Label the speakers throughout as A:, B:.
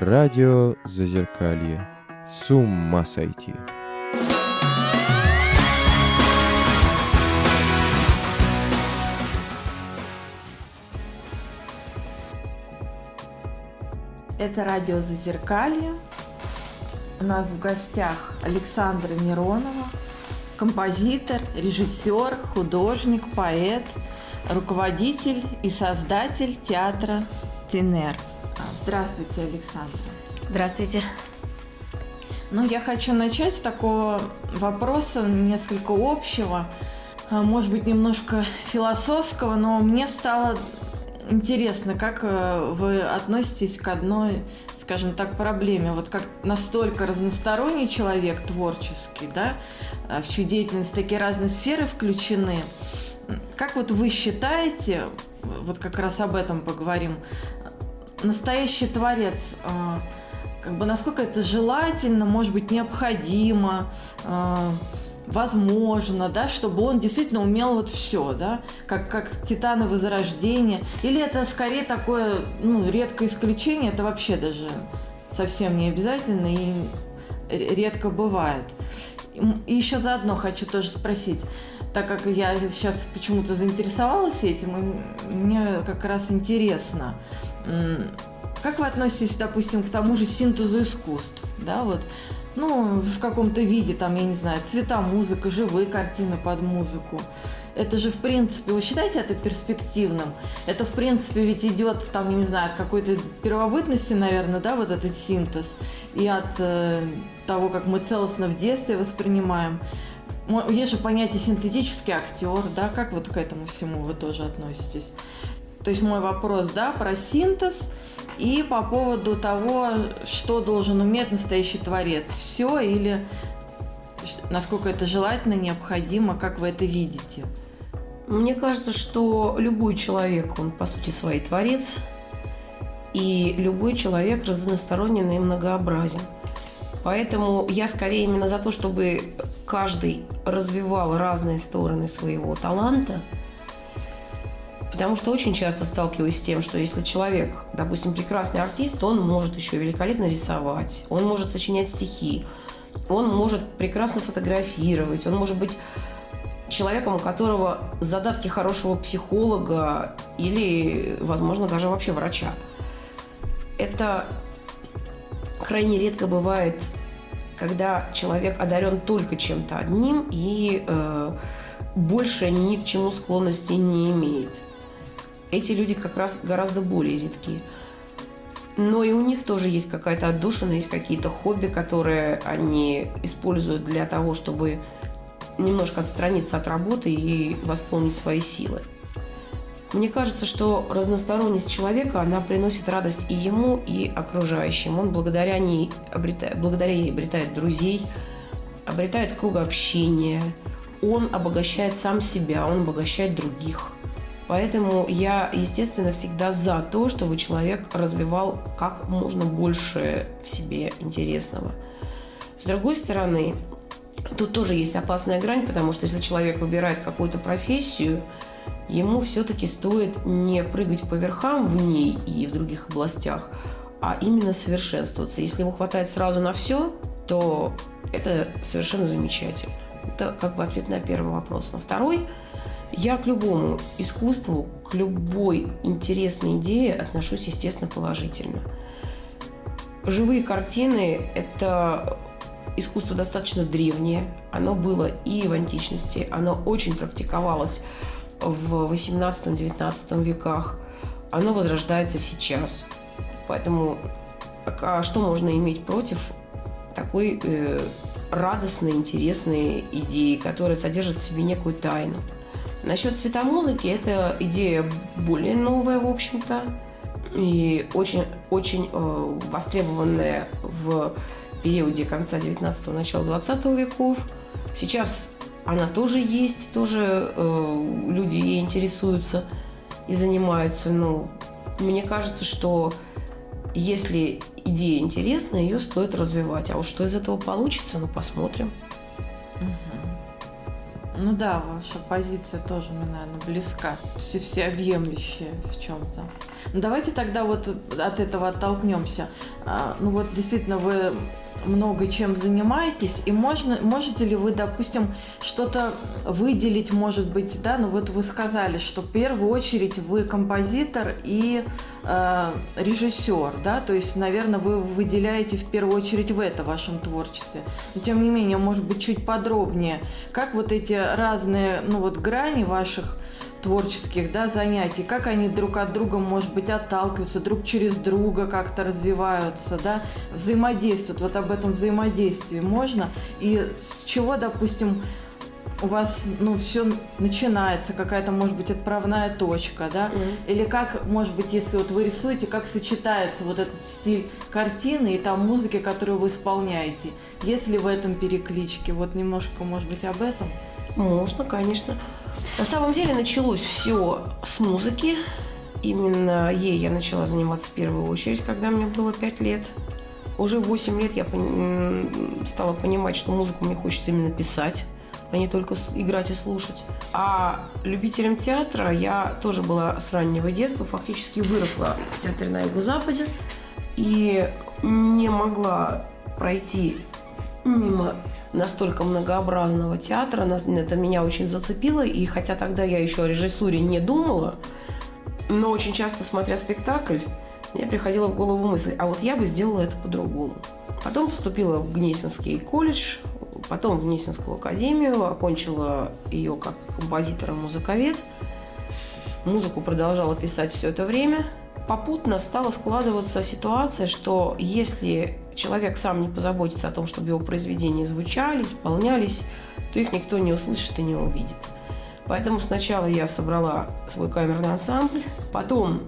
A: Радио Зазеркалье. С ума сойти.
B: Это радио Зазеркалье. У нас в гостях Александра Миронова, композитор, режиссер, художник, поэт, руководитель и создатель театра Тенер. Здравствуйте, Александра.
C: Здравствуйте.
B: Ну, я хочу начать с такого вопроса, несколько общего, а, может быть, немножко философского, но мне стало интересно, как э, вы относитесь к одной, скажем так, проблеме. Вот как настолько разносторонний человек творческий, да, а, в чью деятельность такие разные сферы включены. Как вот вы считаете, вот как раз об этом поговорим, настоящий творец, а, как бы насколько это желательно, может быть, необходимо, а, возможно, да, чтобы он действительно умел вот все, да, как, как титаны возрождения, или это скорее такое, ну, редкое исключение, это вообще даже совсем не обязательно и редко бывает. И еще заодно хочу тоже спросить, так как я сейчас почему-то заинтересовалась этим, и мне как раз интересно, как вы относитесь, допустим, к тому же синтезу искусств, да, вот, ну, в каком-то виде, там, я не знаю, цвета, музыка, живые картины под музыку. Это же, в принципе, вы считаете это перспективным? Это, в принципе, ведь идет, там, я не знаю, от какой-то первобытности, наверное, да, вот этот синтез, и от э, того, как мы целостно в детстве воспринимаем. Есть же понятие синтетический актер, да, как вот к этому всему вы тоже относитесь? То есть мой вопрос, да, про синтез и по поводу того, что должен уметь настоящий творец. Все или насколько это желательно, необходимо, как вы это видите?
C: Мне кажется, что любой человек, он по сути свой творец, и любой человек разносторонен и многообразен. Поэтому я скорее именно за то, чтобы каждый развивал разные стороны своего таланта – Потому что очень часто сталкиваюсь с тем, что если человек, допустим, прекрасный артист, он может еще великолепно рисовать, он может сочинять стихи, он может прекрасно фотографировать, он может быть человеком, у которого задатки хорошего психолога или, возможно, даже вообще врача. Это крайне редко бывает, когда человек одарен только чем-то одним и э, больше ни к чему склонности не имеет эти люди как раз гораздо более редки. Но и у них тоже есть какая-то отдушина, есть какие-то хобби, которые они используют для того, чтобы немножко отстраниться от работы и восполнить свои силы. Мне кажется, что разносторонность человека, она приносит радость и ему, и окружающим. Он благодаря ней обретает, благодаря ей обретает друзей, обретает круг общения, он обогащает сам себя, он обогащает других – Поэтому я, естественно, всегда за то, чтобы человек развивал как можно больше в себе интересного. С другой стороны, тут тоже есть опасная грань, потому что если человек выбирает какую-то профессию, ему все-таки стоит не прыгать по верхам в ней и в других областях, а именно совершенствоваться. Если ему хватает сразу на все, то это совершенно замечательно. Это как бы ответ на первый вопрос. На второй – я к любому искусству, к любой интересной идее отношусь, естественно, положительно. Живые картины – это искусство достаточно древнее. Оно было и в античности, оно очень практиковалось в 18-19 веках. Оно возрождается сейчас. Поэтому а что можно иметь против такой э, радостной, интересной идеи, которая содержит в себе некую тайну? Насчет цвета музыки, это идея более новая, в общем-то, и очень, очень э, востребованная в периоде конца 19-го, начала 20 веков. Сейчас она тоже есть, тоже э, люди ей интересуются и занимаются. Но мне кажется, что если идея интересна, ее стоит развивать. А уж что из этого получится, ну посмотрим.
B: Ну да, ваша позиция тоже мне, наверное, близка, все всеобъемлющая в чем-то. Ну, давайте тогда вот от этого оттолкнемся. А, ну вот действительно вы много чем занимаетесь, и можно, можете ли вы, допустим, что-то выделить, может быть, да, ну вот вы сказали, что в первую очередь вы композитор и э, режиссер, да, то есть, наверное, вы выделяете в первую очередь в это вашем творчестве. Но тем не менее, может быть, чуть подробнее, как вот эти разные, ну вот грани ваших творческих да, занятий, как они друг от друга, может быть, отталкиваются, друг через друга как-то развиваются, да, взаимодействуют, вот об этом взаимодействии можно, и с чего, допустим, у вас, ну, все начинается, какая-то, может быть, отправная точка, да? Mm-hmm. Или как, может быть, если вот вы рисуете, как сочетается вот этот стиль картины и там музыки, которую вы исполняете? Есть ли в этом переклички? Вот немножко, может быть, об этом?
C: Можно, конечно. На самом деле началось все с музыки. Именно ей я начала заниматься в первую очередь, когда мне было 5 лет. Уже в 8 лет я стала понимать, что музыку мне хочется именно писать, а не только играть и слушать. А любителем театра я тоже была с раннего детства, фактически выросла в театре на Юго-Западе и не могла пройти мимо настолько многообразного театра. Это меня очень зацепило. И хотя тогда я еще о режиссуре не думала, но очень часто, смотря спектакль, мне приходила в голову мысль, а вот я бы сделала это по-другому. Потом поступила в Гнесинский колледж, потом в Гнесинскую академию, окончила ее как композитор-музыковед. Музыку продолжала писать все это время. Попутно стала складываться ситуация, что если человек сам не позаботится о том, чтобы его произведения звучали, исполнялись, то их никто не услышит и не увидит. Поэтому сначала я собрала свой камерный ансамбль, потом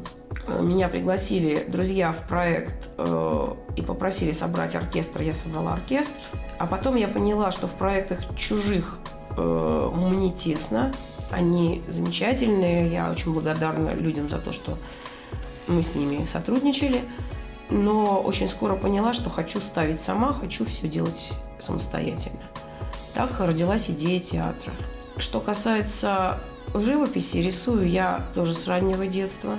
C: э, меня пригласили друзья в проект э, и попросили собрать оркестр, я собрала оркестр. А потом я поняла, что в проектах чужих э, мне тесно, они замечательные, я очень благодарна людям за то, что мы с ними сотрудничали но очень скоро поняла, что хочу ставить сама, хочу все делать самостоятельно. Так родилась идея театра. Что касается живописи, рисую я тоже с раннего детства.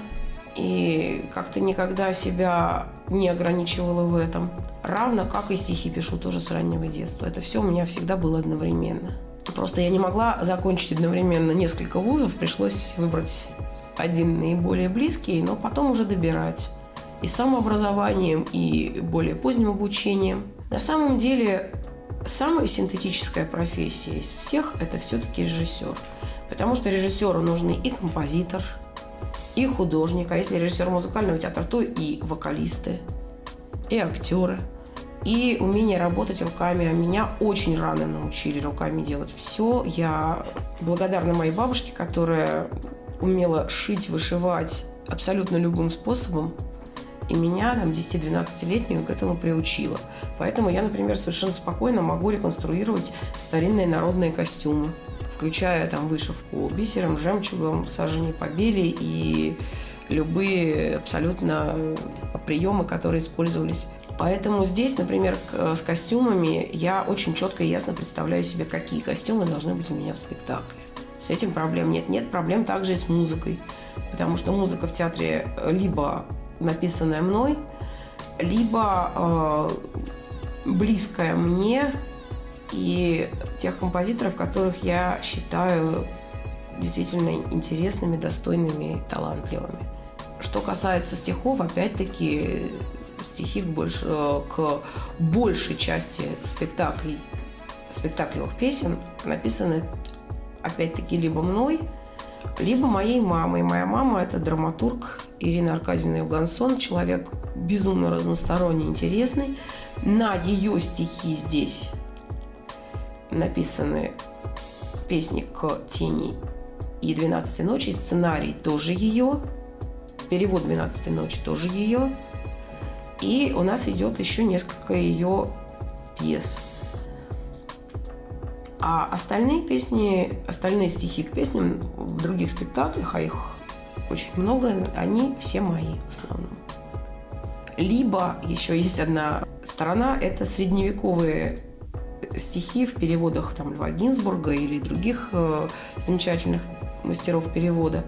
C: И как-то никогда себя не ограничивала в этом. Равно как и стихи пишу тоже с раннего детства. Это все у меня всегда было одновременно. Просто я не могла закончить одновременно несколько вузов, пришлось выбрать один наиболее близкий, но потом уже добирать и самообразованием, и более поздним обучением. На самом деле, самая синтетическая профессия из всех – это все-таки режиссер. Потому что режиссеру нужны и композитор, и художник, а если режиссер музыкального театра, то и вокалисты, и актеры, и умение работать руками. А меня очень рано научили руками делать все. Я благодарна моей бабушке, которая умела шить, вышивать абсолютно любым способом. И меня, там, 10-12-летнюю, к этому приучила. Поэтому я, например, совершенно спокойно могу реконструировать старинные народные костюмы, включая там вышивку бисером, жемчугом, саженей побели и любые абсолютно приемы, которые использовались. Поэтому здесь, например, с костюмами я очень четко и ясно представляю себе, какие костюмы должны быть у меня в спектакле. С этим проблем нет. Нет проблем также и с музыкой. Потому что музыка в театре либо написанное мной, либо э, близкое мне и тех композиторов, которых я считаю действительно интересными, достойными, талантливыми. Что касается стихов, опять-таки стихи к, больш... к большей части спектаклей, спектаклевых песен написаны опять-таки либо мной, либо моей мамой. Моя мама – это драматург Ирина Аркадьевна Югансон, человек безумно разносторонний, интересный. На ее стихи здесь написаны песни к тени и 12 ночи, сценарий тоже ее, перевод 12 ночи тоже ее. И у нас идет еще несколько ее пьес – а остальные песни, остальные стихи к песням в других спектаклях, а их очень много, они все мои в основном. Либо еще есть одна сторона, это средневековые стихи в переводах там Льва Гинзбурга или других э, замечательных мастеров перевода.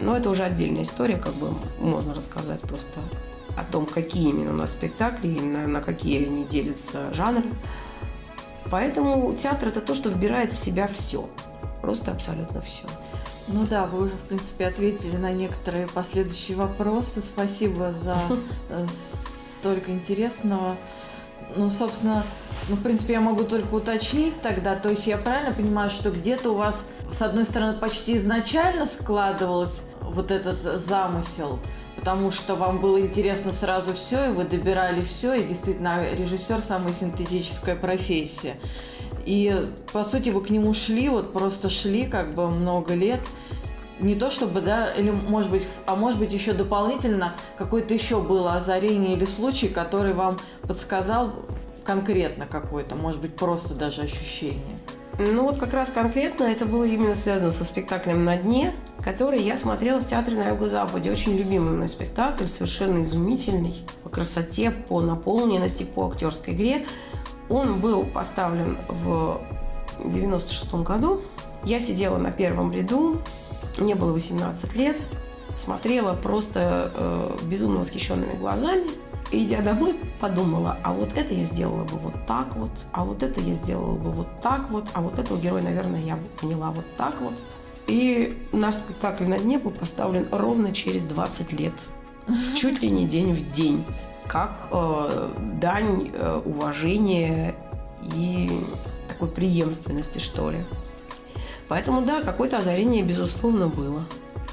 C: Но это уже отдельная история, как бы можно рассказать просто о том, какие именно у нас спектакли, на, на какие они делятся жанры. Поэтому театр это то, что вбирает в себя все. Просто абсолютно все.
B: Ну да, вы уже, в принципе, ответили на некоторые последующие вопросы. Спасибо за э, столько интересного. Ну, собственно, ну, в принципе, я могу только уточнить тогда. То есть я правильно понимаю, что где-то у вас, с одной стороны, почти изначально складывалось вот этот замысел, потому что вам было интересно сразу все, и вы добирали все, и действительно режиссер самая синтетическая профессия. И, по сути, вы к нему шли, вот просто шли как бы много лет. Не то чтобы, да, или может быть, а может быть еще дополнительно какое-то еще было озарение или случай, который вам подсказал конкретно какой-то, может быть, просто даже ощущение.
C: Ну вот как раз конкретно это было именно связано со спектаклем «На дне», который я смотрела в театре на Юго-Западе. Очень любимый мой спектакль, совершенно изумительный по красоте, по наполненности, по актерской игре. Он был поставлен в 96 году. Я сидела на первом ряду, мне было 18 лет, смотрела просто э, безумно восхищенными глазами – идя домой, подумала, а вот это я сделала бы вот так вот, а вот это я сделала бы вот так вот, а вот этого героя, наверное, я бы поняла вот так вот. И наш спектакль на дне был поставлен ровно через 20 лет. Чуть ли не день в день. Как э, дань э, уважения и такой преемственности, что ли. Поэтому, да, какое-то озарение, безусловно, было.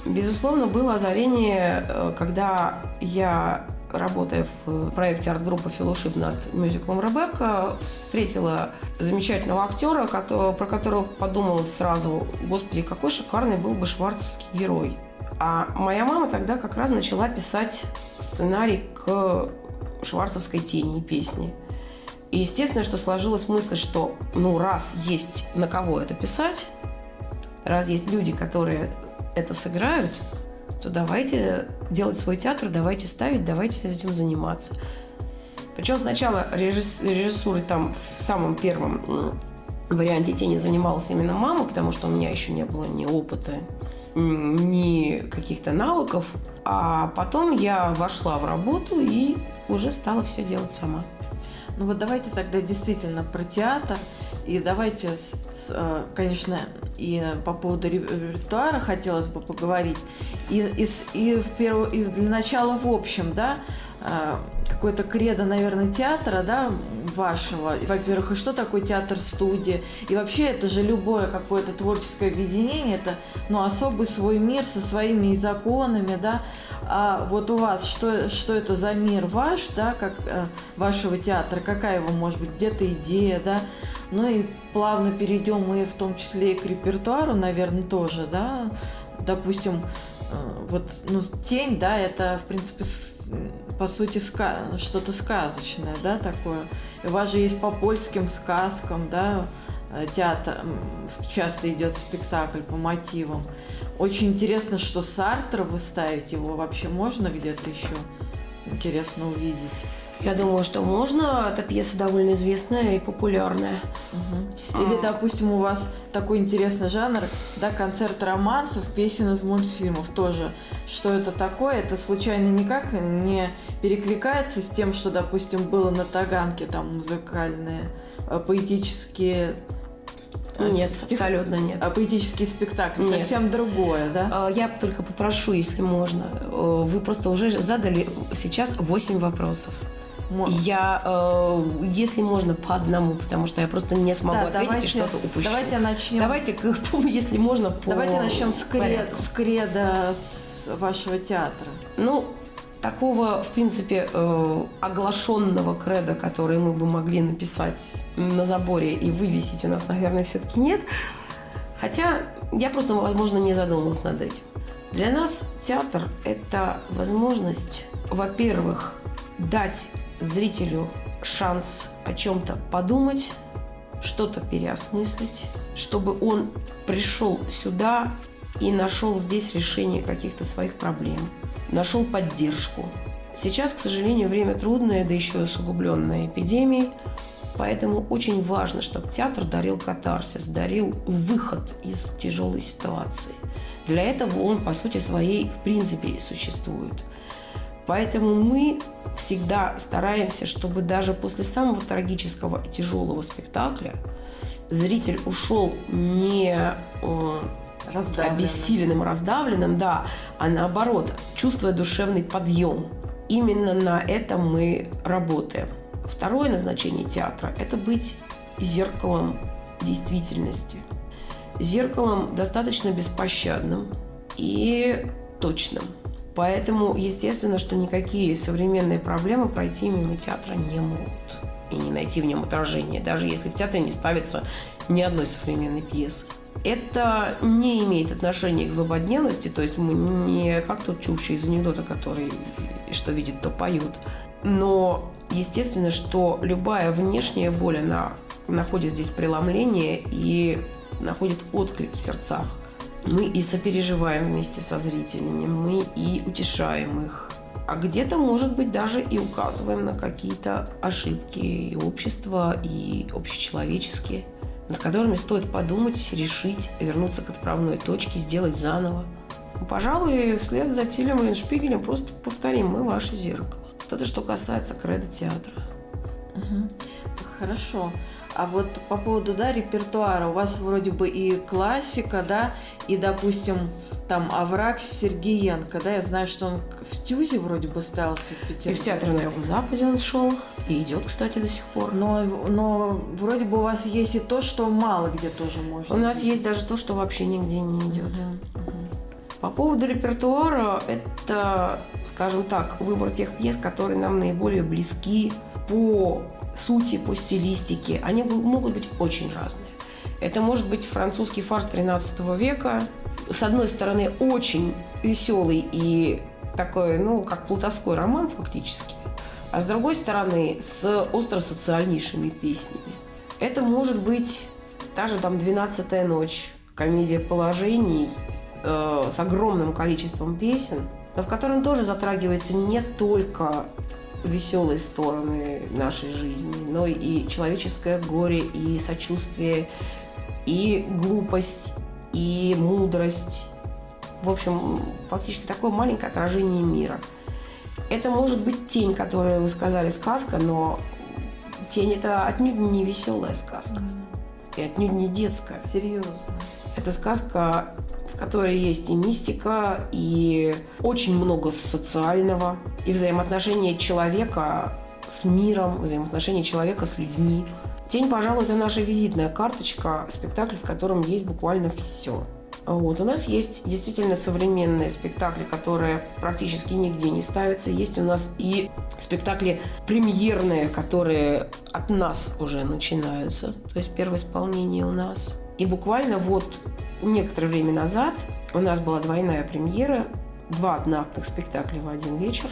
C: Безусловно, было озарение, э, когда я работая в проекте арт-группы «Филушип» над мюзиклом «Ребекка», встретила замечательного актера, про которого подумала сразу, господи, какой шикарный был бы шварцевский герой. А моя мама тогда как раз начала писать сценарий к шварцевской тени и песни. И естественно, что сложилась мысль, что ну раз есть на кого это писать, раз есть люди, которые это сыграют – то давайте делать свой театр, давайте ставить, давайте этим заниматься. Причем сначала режиссурой там в самом первом варианте тени занималась именно мама, потому что у меня еще не было ни опыта, ни каких-то навыков. А потом я вошла в работу и уже стала все делать сама.
B: Ну вот давайте тогда действительно про театр. И давайте, э, конечно, и по поводу репертуара хотелось бы поговорить. И, и, и, в перв... и для начала в общем, да, э, какой-то кредо, наверное, театра, да, вашего. Во-первых, и что такое театр-студия? И вообще это же любое какое-то творческое объединение, это, ну, особый свой мир со своими законами, да. А вот у вас, что, что это за мир ваш, да, как э, вашего театра, какая его, может быть, где-то идея, да, ну и плавно перейдем мы в том числе и к репертуару, наверное, тоже, да. Допустим, э, вот, ну, тень, да, это, в принципе, по сути, ска- что-то сказочное, да, такое. У вас же есть по польским сказкам, да, э, театр, часто идет спектакль по мотивам. Очень интересно, что Сартра вы ставите, его вообще можно где-то еще интересно увидеть.
C: Я думаю, что можно. Эта пьеса довольно известная и популярная.
B: Угу. Или, допустим, у вас такой интересный жанр, да, концерт романсов, песен из мультфильмов тоже. Что это такое? Это случайно никак не перекликается с тем, что, допустим, было на Таганке, там музыкальные, э, поэтические
C: нет, стих... абсолютно нет.
B: А поэтический спектакль нет. совсем другое, да?
C: А, я только попрошу, если можно. Э, вы просто уже задали сейчас 8 вопросов. Я, э, если можно, по одному, потому что я просто не смогу да, ответить давайте, и что-то упущу.
B: Давайте начнем.
C: Давайте, если можно, по
B: Давайте начнем с, кред, с креда с вашего театра.
C: Ну, такого, в принципе, э, оглашенного креда, который мы бы могли написать на заборе и вывесить, у нас, наверное, все-таки нет. Хотя я просто, возможно, не задумалась над этим. Для нас театр – это возможность, во-первых, дать зрителю шанс о чем-то подумать, что-то переосмыслить, чтобы он пришел сюда и нашел здесь решение каких-то своих проблем, нашел поддержку. Сейчас, к сожалению, время трудное, да еще и усугубленное эпидемией, Поэтому очень важно, чтобы театр дарил катарсис, дарил выход из тяжелой ситуации. Для этого он, по сути своей, в принципе, и существует. Поэтому мы всегда стараемся, чтобы даже после самого трагического и тяжелого спектакля зритель ушел не э,
B: Раздавленным.
C: обессиленным, раздавленным, да, а наоборот, чувствуя душевный подъем. Именно на этом мы работаем. Второе назначение театра – это быть зеркалом действительности. Зеркалом достаточно беспощадным и точным. Поэтому, естественно, что никакие современные проблемы пройти мимо театра не могут. И не найти в нем отражение, даже если в театре не ставится ни одной современной пьесы. Это не имеет отношения к злободневности, то есть мы не как тот чукча из анекдота, который что видит, то поют. Но естественно, что любая внешняя боль, она находит здесь преломление и находит отклик в сердцах. Мы и сопереживаем вместе со зрителями, мы и утешаем их. А где-то, может быть, даже и указываем на какие-то ошибки и общества, и общечеловеческие, над которыми стоит подумать, решить, вернуться к отправной точке, сделать заново. Пожалуй, вслед за Тилем Леншпигелем просто повторим «Мы ваше зеркало». Это что касается кредо театра.
B: Угу. Хорошо. А вот по поводу, да, репертуара, у вас вроде бы и классика, да, и, допустим, там Авраг Сергеенко, да, я знаю, что он в Тюзе вроде бы ставился в Петербурге.
C: И в Театре на Юго-Западе он шел, и идет, кстати, до сих пор.
B: Но, но вроде бы у вас есть и то, что мало где тоже можно.
C: У нас есть даже то, что вообще нигде не идет.
B: Угу. Угу.
C: По поводу репертуара, это, скажем так, выбор тех пьес, которые нам наиболее близки по сути, по стилистике. Они могут быть очень разные. Это может быть французский фарс 13 века. С одной стороны, очень веселый и такой, ну, как плутовской роман фактически. А с другой стороны, с остро-социальнейшими песнями. Это может быть та же там «Двенадцатая ночь», комедия положений э, с огромным количеством песен, но в котором тоже затрагивается не только веселые стороны нашей жизни, но и человеческое горе, и сочувствие, и глупость, и мудрость. В общем, фактически такое маленькое отражение мира. Это может быть тень, которую вы сказали, сказка, но тень это отнюдь не веселая сказка. И отнюдь не детская.
B: Серьезно.
C: Это сказка которой есть и мистика, и очень много социального, и взаимоотношения человека с миром, взаимоотношения человека с людьми. «Тень», пожалуй, это наша визитная карточка, спектакль, в котором есть буквально все. Вот. У нас есть действительно современные спектакли, которые практически нигде не ставятся. Есть у нас и спектакли премьерные, которые от нас уже начинаются. То есть первое исполнение у нас. И буквально вот некоторое время назад у нас была двойная премьера, два одноактных спектакля в один вечер.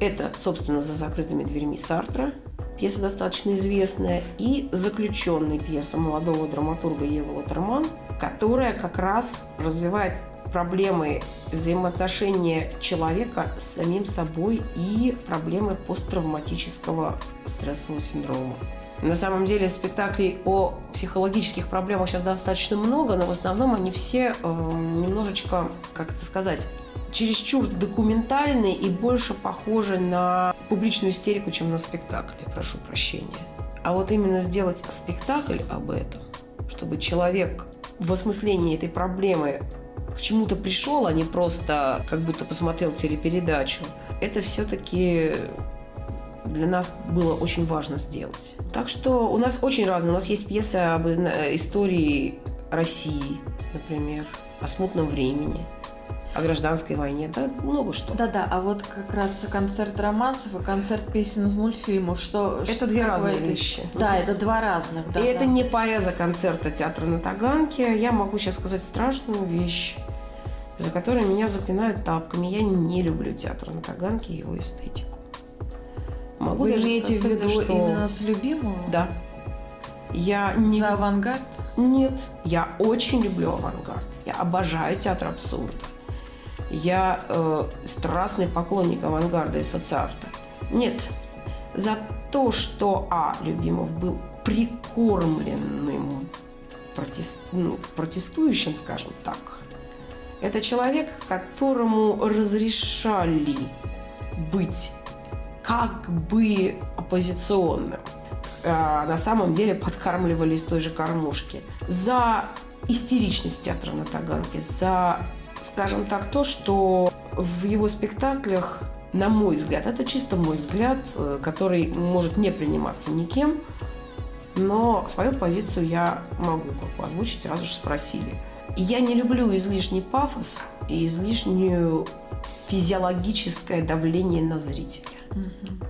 C: Это, собственно, «За закрытыми дверьми Сартра», пьеса достаточно известная, и заключенная пьеса молодого драматурга Евы Латерман, которая как раз развивает проблемы взаимоотношения человека с самим собой и проблемы посттравматического стрессового синдрома. На самом деле спектаклей о психологических проблемах сейчас достаточно много, но в основном они все э, немножечко, как это сказать, чересчур документальные и больше похожи на публичную истерику, чем на спектакли, прошу прощения. А вот именно сделать спектакль об этом, чтобы человек в осмыслении этой проблемы к чему-то пришел, а не просто как будто посмотрел телепередачу, это все-таки для нас было очень важно сделать. Так что у нас очень разные. У нас есть пьесы об э, истории России, например, о смутном времени, о гражданской войне, да, много что.
B: Да-да, а вот как раз концерт романсов и концерт песен из мультфильмов, что...
C: Это
B: что
C: две разные
B: это...
C: вещи.
B: Да, это два разных. Да,
C: и
B: да.
C: это не поэза концерта театра на Таганке. Я могу сейчас сказать страшную вещь, за которой меня запинают тапками. Я не люблю театр на Таганке и его эстетику.
B: Могу Вы имеете сказать, в виду
C: что...
B: именно с любимого?
C: Да. Я не...
B: За авангард?
C: Нет. Я очень люблю авангард. Я обожаю театр абсурда. Я э, страстный поклонник авангарда и социарта. Нет. За то, что А. Любимов был прикормленным протест, ну, протестующим, скажем так. Это человек, которому разрешали быть как бы оппозиционным. А на самом деле подкармливали из той же кормушки. За истеричность театра на Таганке, за, скажем так, то, что в его спектаклях, на мой взгляд, это чисто мой взгляд, э, который может не приниматься никем, но свою позицию я могу как бы озвучить, раз уж спросили. Я не люблю излишний пафос и излишнюю физиологическое давление на зрителя. Угу.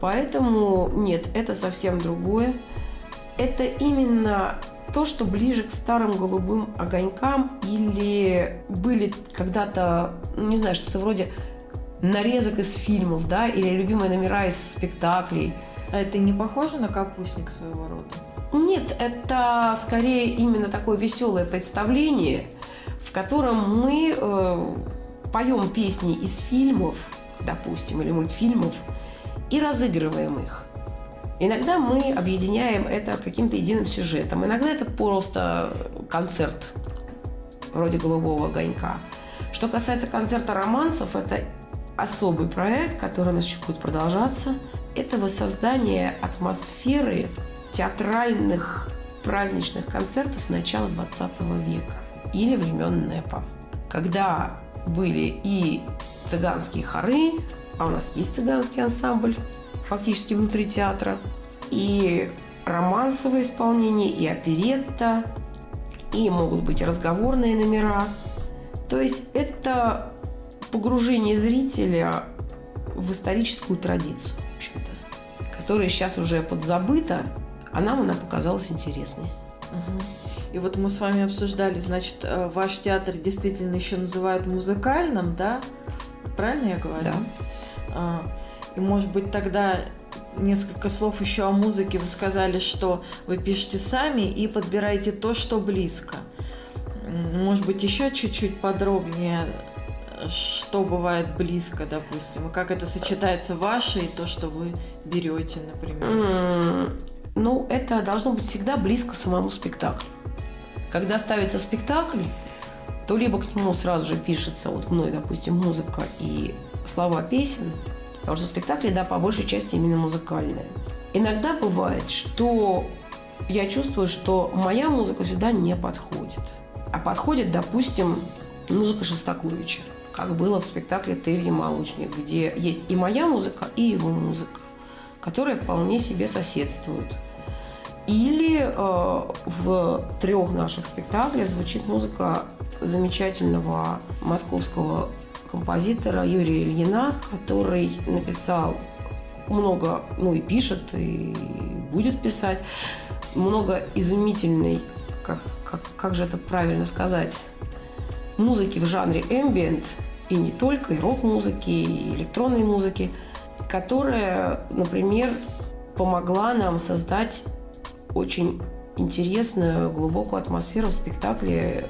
C: Поэтому нет, это совсем другое. Это именно то, что ближе к старым голубым огонькам или были когда-то, ну, не знаю, что-то вроде нарезок из фильмов, да, или любимые номера из спектаклей.
B: А это не похоже на капустник своего рода?
C: Нет, это скорее именно такое веселое представление, в котором мы э, поем песни из фильмов, допустим, или мультфильмов, и разыгрываем их. Иногда мы объединяем это каким-то единым сюжетом. Иногда это просто концерт вроде «Голубого огонька». Что касается концерта романсов, это особый проект, который у нас еще будет продолжаться. Это воссоздание атмосферы театральных праздничных концертов начала 20 века или времен НЭПа, когда были и цыганские хоры, а у нас есть цыганский ансамбль, фактически внутри театра, и романсовое исполнение, и оперетта, и могут быть разговорные номера. То есть это погружение зрителя в историческую традицию, в общем-то, которая сейчас уже подзабыта, а нам она показалась интересной.
B: И вот мы с вами обсуждали, значит, э, ваш театр действительно еще называют музыкальным, да? Правильно я говорю?
C: Да.
B: А, и, может быть, тогда несколько слов еще о музыке. Вы сказали, что вы пишете сами и подбираете то, что близко. Может быть, еще чуть-чуть подробнее, что бывает близко, допустим, и как это сочетается ваше и то, что вы берете, например.
C: Ну, это должно быть всегда близко самому спектаклю. Когда ставится спектакль, то либо к нему сразу же пишется, вот мной, допустим, музыка и слова песен, потому что спектакли, да, по большей части именно музыкальные. Иногда бывает, что я чувствую, что моя музыка сюда не подходит. А подходит, допустим, музыка Шостаковича, как было в спектакле «Ты молочник», где есть и моя музыка, и его музыка, которые вполне себе соседствуют. Или э, в трех наших спектаклях звучит музыка замечательного московского композитора Юрия Ильина, который написал много, ну и пишет, и будет писать, много изумительной, как, как, как же это правильно сказать, музыки в жанре ambient, и не только, и рок-музыки, и электронной музыки, которая, например, помогла нам создать очень интересную, глубокую атмосферу в спектакле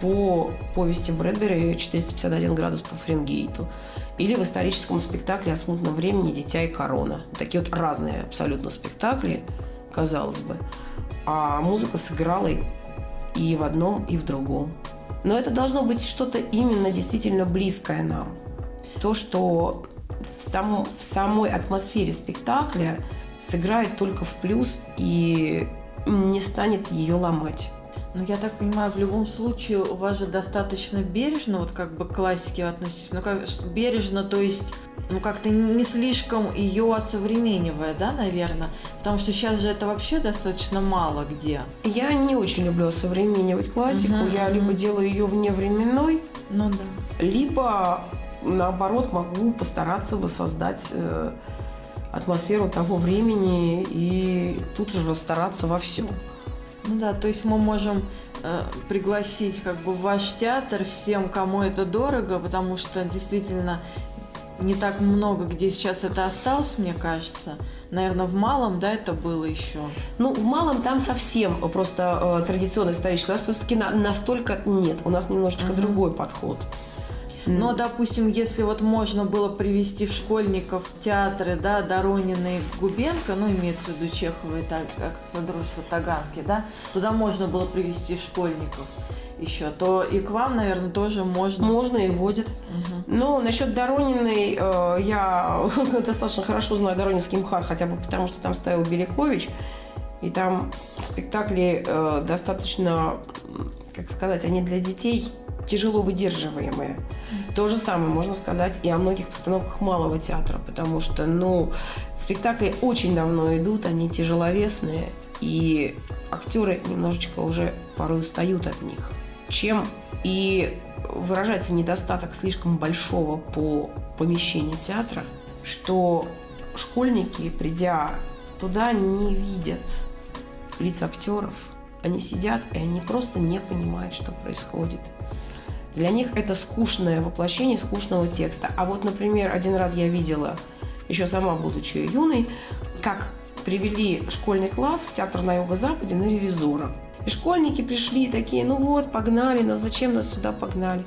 C: по повести Брэдбери «451 градус по Фаренгейту» или в историческом спектакле о смутном времени «Дитя и корона». Такие вот разные абсолютно спектакли, казалось бы. А музыка сыграла и в одном, и в другом. Но это должно быть что-то именно действительно близкое нам. То, что в, сам, в самой атмосфере спектакля сыграет только в плюс и не станет ее ломать.
B: Ну, я так понимаю, в любом случае у вас же достаточно бережно, вот как бы к классике относитесь. Ну, как бережно, то есть, ну, как-то не слишком ее осовременивая, да, наверное? Потому что сейчас же это вообще достаточно мало где.
C: Я не очень люблю осовременивать классику. Угу, я угу. либо делаю ее вневременной,
B: ну да.
C: либо наоборот могу постараться воссоздать э, атмосферу того времени и тут же расстараться во всем.
B: Ну да, то есть мы можем э, пригласить как бы в ваш театр всем, кому это дорого, потому что действительно не так много, где сейчас это осталось, мне кажется. Наверное, в малом, да, это было еще.
C: Ну, в малом там совсем просто э, традиционный исторический. У нас все-таки на, настолько нет. У нас немножечко uh-huh. другой подход.
B: Но, допустим, если вот можно было привести в школьников театры, да, Доронина и Губенко, ну, имеется в виду Чехова и так, как Содружество Таганки, да, туда можно было привести школьников еще, то и к вам, наверное, тоже можно.
C: Можно и водят. Угу. Но насчет Дорониной э, я достаточно хорошо знаю Доронинский МХАТ, хотя бы потому, что там ставил Белякович. И там спектакли э, достаточно, как сказать, они для детей тяжело выдерживаемые. То же самое можно сказать и о многих постановках малого театра, потому что, ну, спектакли очень давно идут, они тяжеловесные, и актеры немножечко уже порой устают от них. Чем и выражается недостаток слишком большого по помещению театра, что школьники, придя туда, не видят лиц актеров. Они сидят, и они просто не понимают, что происходит. Для них это скучное воплощение скучного текста. А вот, например, один раз я видела, еще сама будучи юной, как привели школьный класс в театр на Юго-Западе на ревизора. И школьники пришли такие, ну вот, погнали нас, зачем нас сюда погнали?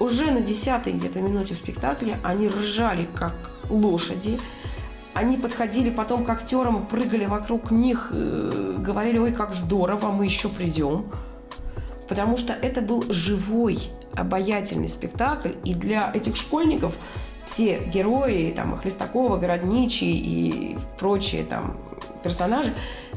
C: Уже на десятой где-то минуте спектакля они ржали, как лошади, они подходили потом к актерам, прыгали вокруг них, э, говорили, ой, как здорово, мы еще придем. Потому что это был живой, обаятельный спектакль, и для этих школьников все герои, там, Хлестакова, Городничий и прочие там персонажи,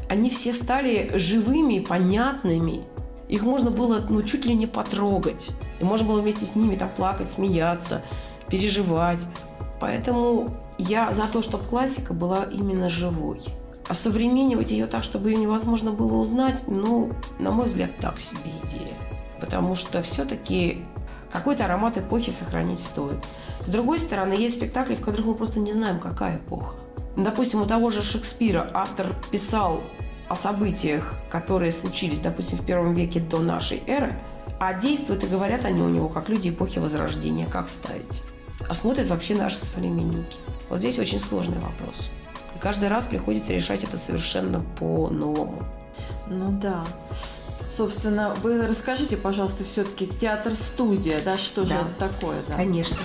C: они все стали живыми, понятными. Их можно было, ну, чуть ли не потрогать. И можно было вместе с ними там плакать, смеяться, переживать. Поэтому я за то, чтобы классика была именно живой. А современнивать ее так, чтобы ее невозможно было узнать, ну, на мой взгляд, так себе идея. Потому что все-таки какой-то аромат эпохи сохранить стоит. С другой стороны, есть спектакли, в которых мы просто не знаем, какая эпоха. Допустим, у того же Шекспира автор писал о событиях, которые случились, допустим, в первом веке до нашей эры, а действуют и говорят они у него как люди эпохи Возрождения. Как ставить? А смотрят вообще наши современники. Вот здесь очень сложный вопрос. каждый раз приходится решать это совершенно по-новому.
B: Ну да. Собственно, вы расскажите, пожалуйста, все-таки театр-студия, да, что да. же это такое? Да?
C: Конечно.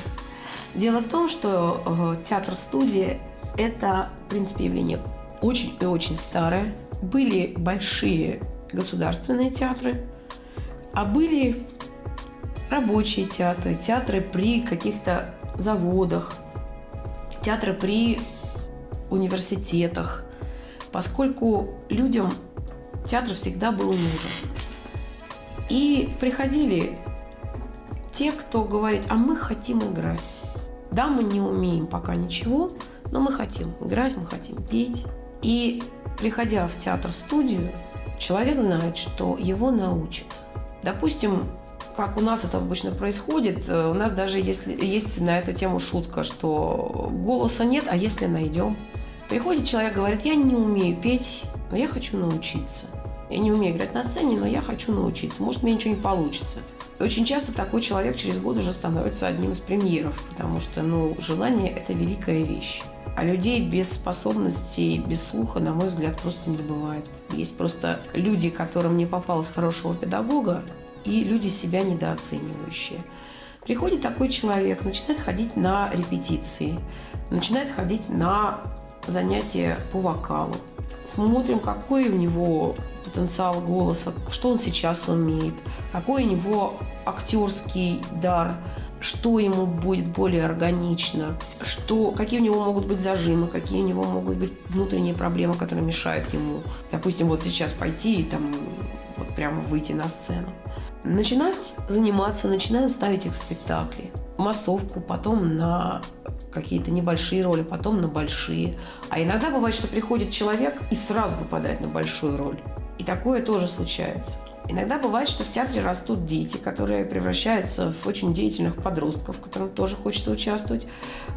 C: Дело в том, что э, театр-студия – это, в принципе, явление очень и очень старое. Были большие государственные театры, а были рабочие театры, театры при каких-то заводах, театры при университетах, поскольку людям театр всегда был нужен. И приходили те, кто говорит, а мы хотим играть. Да, мы не умеем пока ничего, но мы хотим играть, мы хотим петь. И приходя в театр-студию, человек знает, что его научат. Допустим, как у нас это обычно происходит, э, у нас даже если, есть на эту тему шутка, что голоса нет, а если найдем? Приходит человек, говорит, я не умею петь, но я хочу научиться. Я не умею играть на сцене, но я хочу научиться. Может, мне ничего не получится. Очень часто такой человек через год уже становится одним из премьеров, потому что ну, желание – это великая вещь. А людей без способностей, без слуха, на мой взгляд, просто не бывает. Есть просто люди, которым не попалось хорошего педагога, и люди себя недооценивающие. Приходит такой человек, начинает ходить на репетиции, начинает ходить на занятия по вокалу. Смотрим, какой у него потенциал голоса, что он сейчас умеет, какой у него актерский дар, что ему будет более органично, что, какие у него могут быть зажимы, какие у него могут быть внутренние проблемы, которые мешают ему, допустим, вот сейчас пойти и там вот прямо выйти на сцену. Начинаем заниматься, начинаем ставить их в спектакли. Массовку, потом на какие-то небольшие роли, потом на большие. А иногда бывает, что приходит человек и сразу попадает на большую роль. И такое тоже случается. Иногда бывает, что в театре растут дети, которые превращаются в очень деятельных подростков, которым тоже хочется участвовать,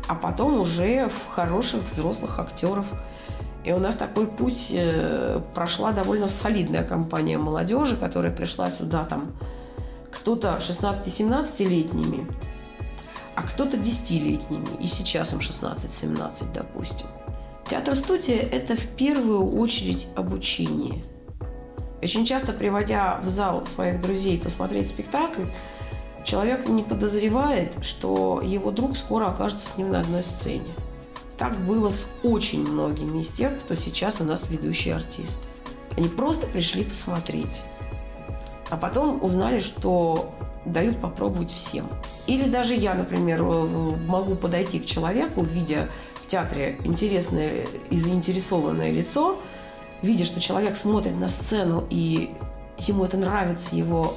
C: а потом уже в хороших взрослых актеров. И у нас такой путь э, прошла довольно солидная компания молодежи, которая пришла сюда там кто-то 16-17-летними, а кто-то 10-летними. И сейчас им 16-17, допустим. Театр-студия – это в первую очередь обучение. Очень часто, приводя в зал своих друзей посмотреть спектакль, человек не подозревает, что его друг скоро окажется с ним на одной сцене. Так было с очень многими из тех, кто сейчас у нас ведущие артисты. Они просто пришли посмотреть. А потом узнали, что дают попробовать всем. Или даже я, например, э, могу подойти к человеку, видя в театре интересное и заинтересованное лицо, видя, что человек смотрит на сцену и ему это нравится, его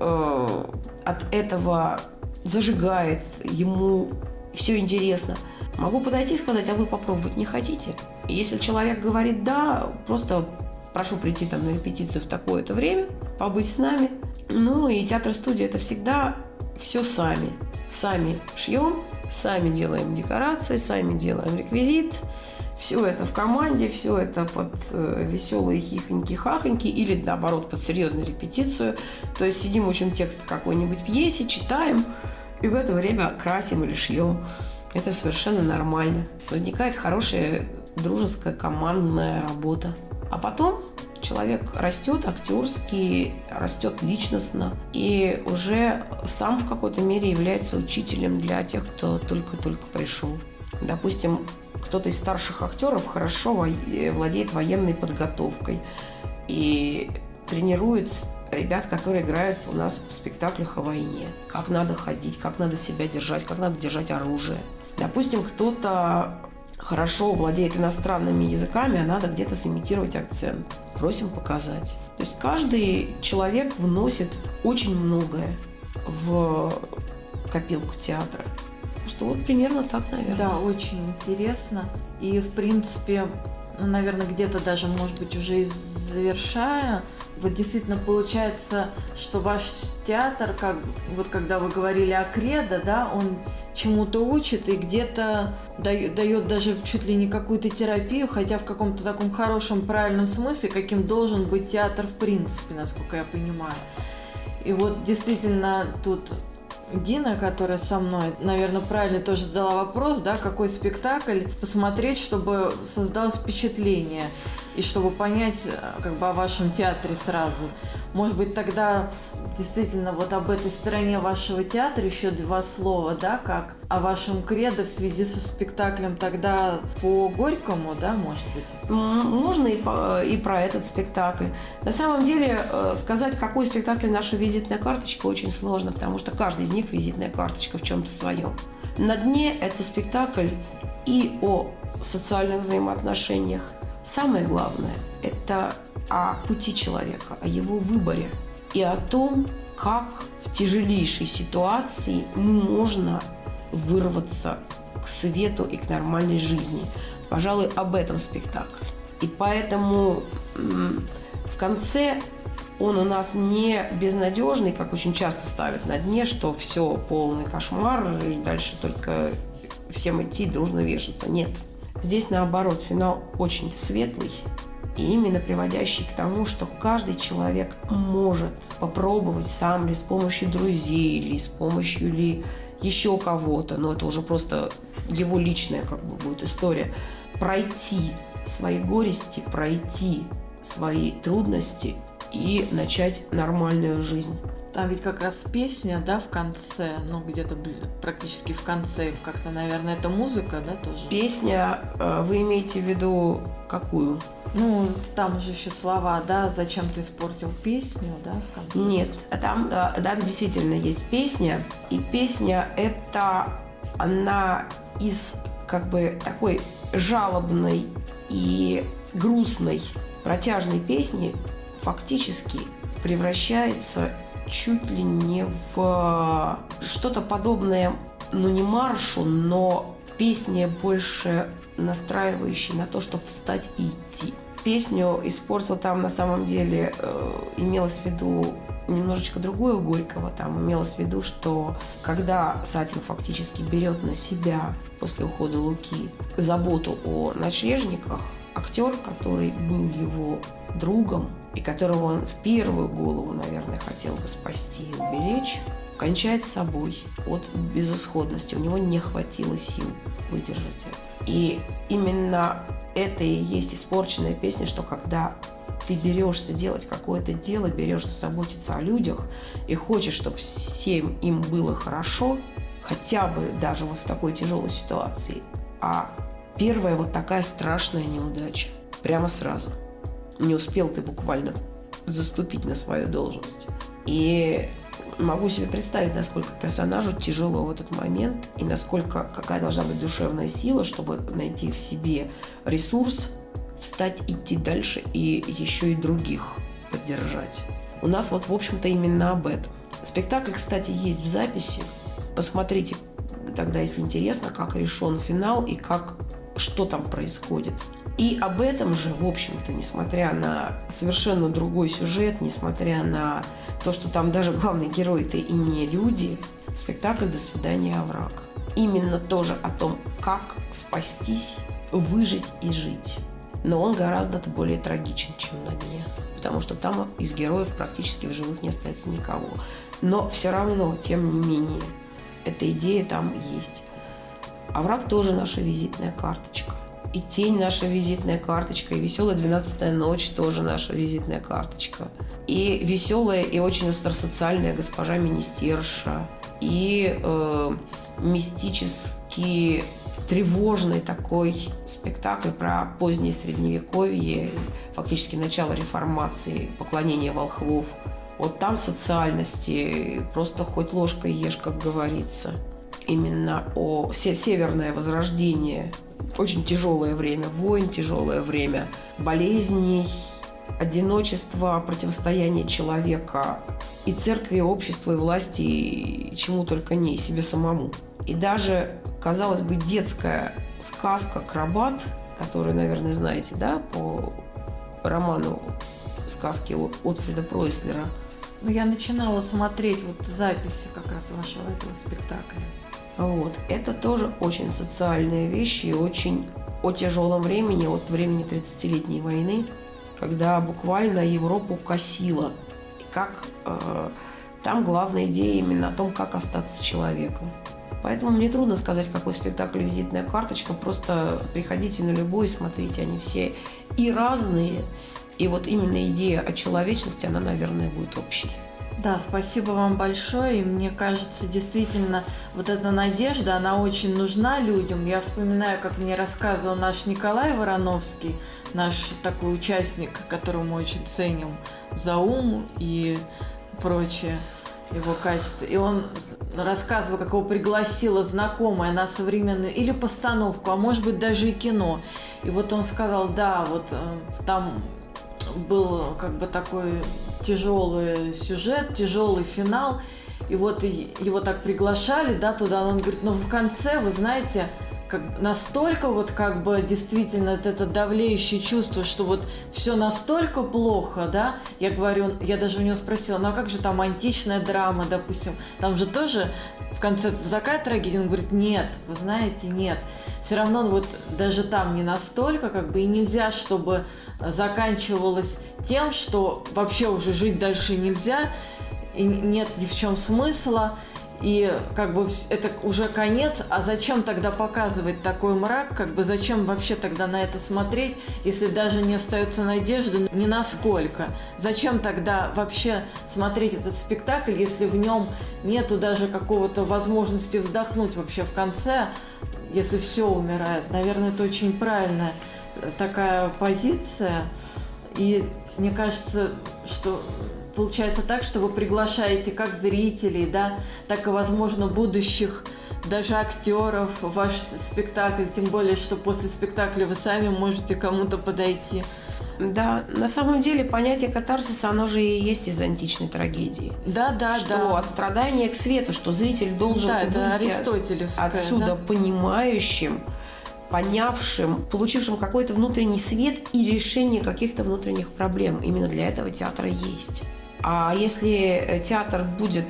C: э, от этого зажигает, ему все интересно. Могу подойти и сказать, а вы попробовать не хотите? Если человек говорит «да», просто прошу прийти там на репетицию в такое-то время, побыть с нами. Ну и театр-студия – это всегда все сами. Сами шьем, сами делаем декорации, сами делаем реквизит. Все это в команде, все это под э, веселые хихоньки-хахоньки или, наоборот, под серьезную репетицию. То есть сидим, учим текст какой-нибудь пьесе, читаем, и в это время красим или шьем. Это совершенно нормально. Возникает хорошая дружеская командная работа. А потом человек растет актерски, растет личностно и уже сам в какой-то мере является учителем для тех, кто только-только пришел. Допустим, кто-то из старших актеров хорошо владеет военной подготовкой и тренирует ребят, которые играют у нас в спектаклях о войне. Как надо ходить, как надо себя держать, как надо держать оружие. Допустим, кто-то хорошо владеет иностранными языками, а надо где-то сымитировать акцент. Просим показать. То есть каждый человек вносит очень многое в копилку театра. Что вот примерно так, наверное.
B: Да, очень интересно. И, в принципе, ну, наверное, где-то даже, может быть, уже и завершая, вот действительно получается, что ваш театр, как вот когда вы говорили о кредо, да, он чему-то учит и где-то дает, даже чуть ли не какую-то терапию, хотя в каком-то таком хорошем, правильном смысле, каким должен быть театр в принципе, насколько я понимаю. И вот действительно тут Дина, которая со мной, наверное, правильно тоже задала вопрос, да, какой спектакль посмотреть, чтобы создалось впечатление и чтобы понять э, как бы о вашем театре сразу. Может быть, тогда действительно вот об этой стороне вашего театра еще два слова, да, как о вашем кредо в связи со спектаклем тогда по Горькому, да, может быть?
C: Можно и, по, и про этот спектакль. На самом деле э, сказать, какой спектакль наша визитная карточка, очень сложно, потому что каждый из них визитная карточка в чем-то своем. На дне это спектакль и о социальных взаимоотношениях. Самое главное – это о пути человека, о его выборе – и о том, как в тяжелейшей ситуации можно вырваться к свету и к нормальной жизни. Пожалуй, об этом спектакль. И поэтому в конце он у нас не безнадежный, как очень часто ставят на дне, что все полный кошмар, и дальше только всем идти дружно вешаться. Нет. Здесь наоборот, финал очень светлый, и именно приводящий к тому, что каждый человек может попробовать сам ли с помощью друзей, или с помощью ли еще кого-то, но это уже просто его личная как бы будет история, пройти свои горести, пройти свои трудности и начать нормальную жизнь.
B: Там ведь как раз песня, да, в конце, ну где-то практически в конце, как-то, наверное, это музыка, да, тоже?
C: Песня, э, вы имеете в виду какую?
B: Ну, там же еще слова, да, зачем ты испортил песню, да, в конце?
C: Нет, там, э, да, действительно есть песня, и песня это, она из как бы такой жалобной и грустной, протяжной песни фактически превращается чуть ли не в что-то подобное, ну не маршу, но песня больше настраивающая на то, чтобы встать и идти песню испортил там на самом деле э, имелось в виду немножечко другое у Горького. Там имелось в виду, что когда Сатин фактически берет на себя после ухода Луки заботу о ночлежниках, актер, который был его другом и которого он в первую голову, наверное, хотел бы спасти и уберечь, кончает собой от безысходности. У него не хватило сил выдержать это. И именно это и есть испорченная песня, что когда ты берешься делать какое-то дело, берешься заботиться о людях и хочешь, чтобы всем им было хорошо, хотя бы даже вот в такой тяжелой ситуации. А первая вот такая страшная неудача. Прямо сразу. Не успел ты буквально заступить на свою должность. И могу себе представить, насколько персонажу тяжело в этот момент и насколько какая должна быть душевная сила, чтобы найти в себе ресурс, встать, идти дальше и еще и других поддержать. У нас вот, в общем-то, именно об этом. Спектакль, кстати, есть в записи. Посмотрите тогда, если интересно, как решен финал и как, что там происходит. И об этом же, в общем-то, несмотря на совершенно другой сюжет, несмотря на то, что там даже главные герои-то и не люди, спектакль «До свидания, овраг». Именно тоже о том, как спастись, выжить и жить. Но он гораздо более трагичен, чем на дне. Потому что там из героев практически в живых не остается никого. Но все равно, тем не менее, эта идея там есть. А тоже наша визитная карточка. И тень наша визитная карточка, и веселая двенадцатая ночь тоже наша визитная карточка. И веселая и очень остросоциальная госпожа министерша. И э, мистический тревожный такой спектакль про позднее средневековье, фактически начало реформации, поклонение волхвов. Вот там социальности просто хоть ложкой ешь, как говорится. Именно о северное возрождение очень тяжелое время войн, тяжелое время болезней, одиночества, противостояние человека и церкви, общества, и власти, и чему только не, и себе самому. И даже, казалось бы, детская сказка «Крабат», которую, наверное, знаете, да, по роману сказки Отфрида Пройслера.
B: Ну, я начинала смотреть вот записи как раз вашего этого спектакля.
C: Вот. Это тоже очень социальные вещи и очень о тяжелом времени, от времени 30-летней войны, когда буквально Европу косило. И как э, там главная идея именно о том, как остаться человеком. Поэтому мне трудно сказать, какой спектакль «Визитная карточка». Просто приходите на любой и смотрите. Они все и разные. И вот именно идея о человечности, она, наверное, будет общей.
B: Да, спасибо вам большое. И мне кажется, действительно, вот эта надежда, она очень нужна людям. Я вспоминаю, как мне рассказывал наш Николай Вороновский, наш такой участник, которого мы очень ценим за ум и прочее его качество. И он рассказывал, как его пригласила знакомая на современную или постановку, а может быть даже и кино. И вот он сказал, да, вот э, там был как бы такой тяжелый сюжет, тяжелый финал. И вот его так приглашали, да, туда. Он говорит, ну в конце, вы знаете, как настолько вот как бы действительно это давлеющее чувство, что вот все настолько плохо, да, я говорю, я даже у него спросила, ну а как же там античная драма, допустим, там же тоже в конце такая трагедия, он говорит, нет, вы знаете, нет, все равно вот даже там не настолько, как бы и нельзя, чтобы заканчивалось тем, что вообще уже жить дальше нельзя, и нет ни в чем смысла, и как бы это уже конец, а зачем тогда показывать такой мрак, как бы зачем вообще тогда на это смотреть, если даже не остается надежды ни насколько? Зачем тогда вообще смотреть этот спектакль, если в нем нету даже какого-то возможности вздохнуть вообще в конце, если все умирает? Наверное, это очень правильная такая позиция. И мне кажется, что получается так, что вы приглашаете как зрителей, да, так и, возможно, будущих даже актеров в ваш спектакль, тем более, что после спектакля вы сами можете кому-то подойти.
C: Да, на самом деле понятие катарсиса, оно же и есть из античной трагедии.
B: Да, да,
C: что
B: да.
C: Что от страдания к свету, что зритель должен
B: да,
C: выйти отсюда да? понимающим, понявшим, получившим какой-то внутренний свет и решение каких-то внутренних проблем. Именно для этого театра есть. А если театр будет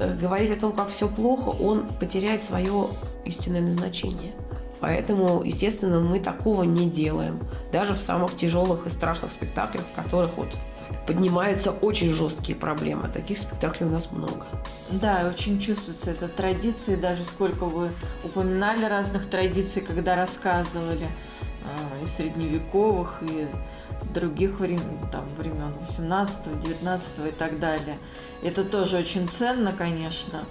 C: э, говорить о том, как все плохо, он потеряет свое истинное назначение. Поэтому, естественно, мы такого не делаем. Даже в самых тяжелых и страшных спектаклях, в которых вот поднимаются очень жесткие проблемы. Таких спектаклей у нас много.
B: Да, очень чувствуется эта традиция. Даже сколько вы упоминали разных традиций, когда рассказывали э, и средневековых, и других времен, там, времен 18 19 и так далее. Это тоже очень ценно, конечно,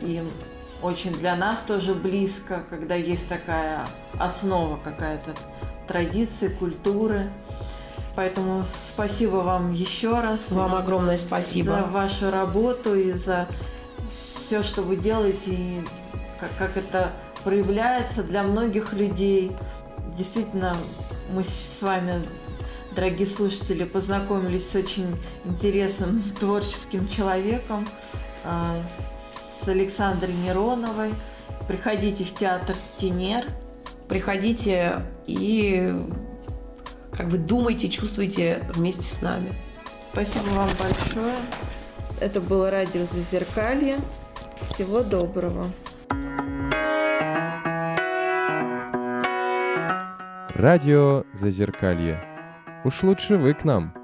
B: и очень для нас тоже близко, когда есть такая основа какая-то традиции, культуры. Поэтому спасибо вам еще раз.
C: Вам огромное спасибо.
B: За вашу работу и за все, что вы делаете, и как, как это проявляется для многих людей. Действительно, мы с вами, дорогие слушатели, познакомились с очень интересным творческим человеком, а, с Александрой Нероновой. Приходите в театр Тенер.
C: Приходите и как бы думайте, чувствуйте вместе с нами.
B: Спасибо вам большое. Это было радио Зазеркалье. Всего доброго.
A: Радио Зазеркалье. Уж лучше вы к нам.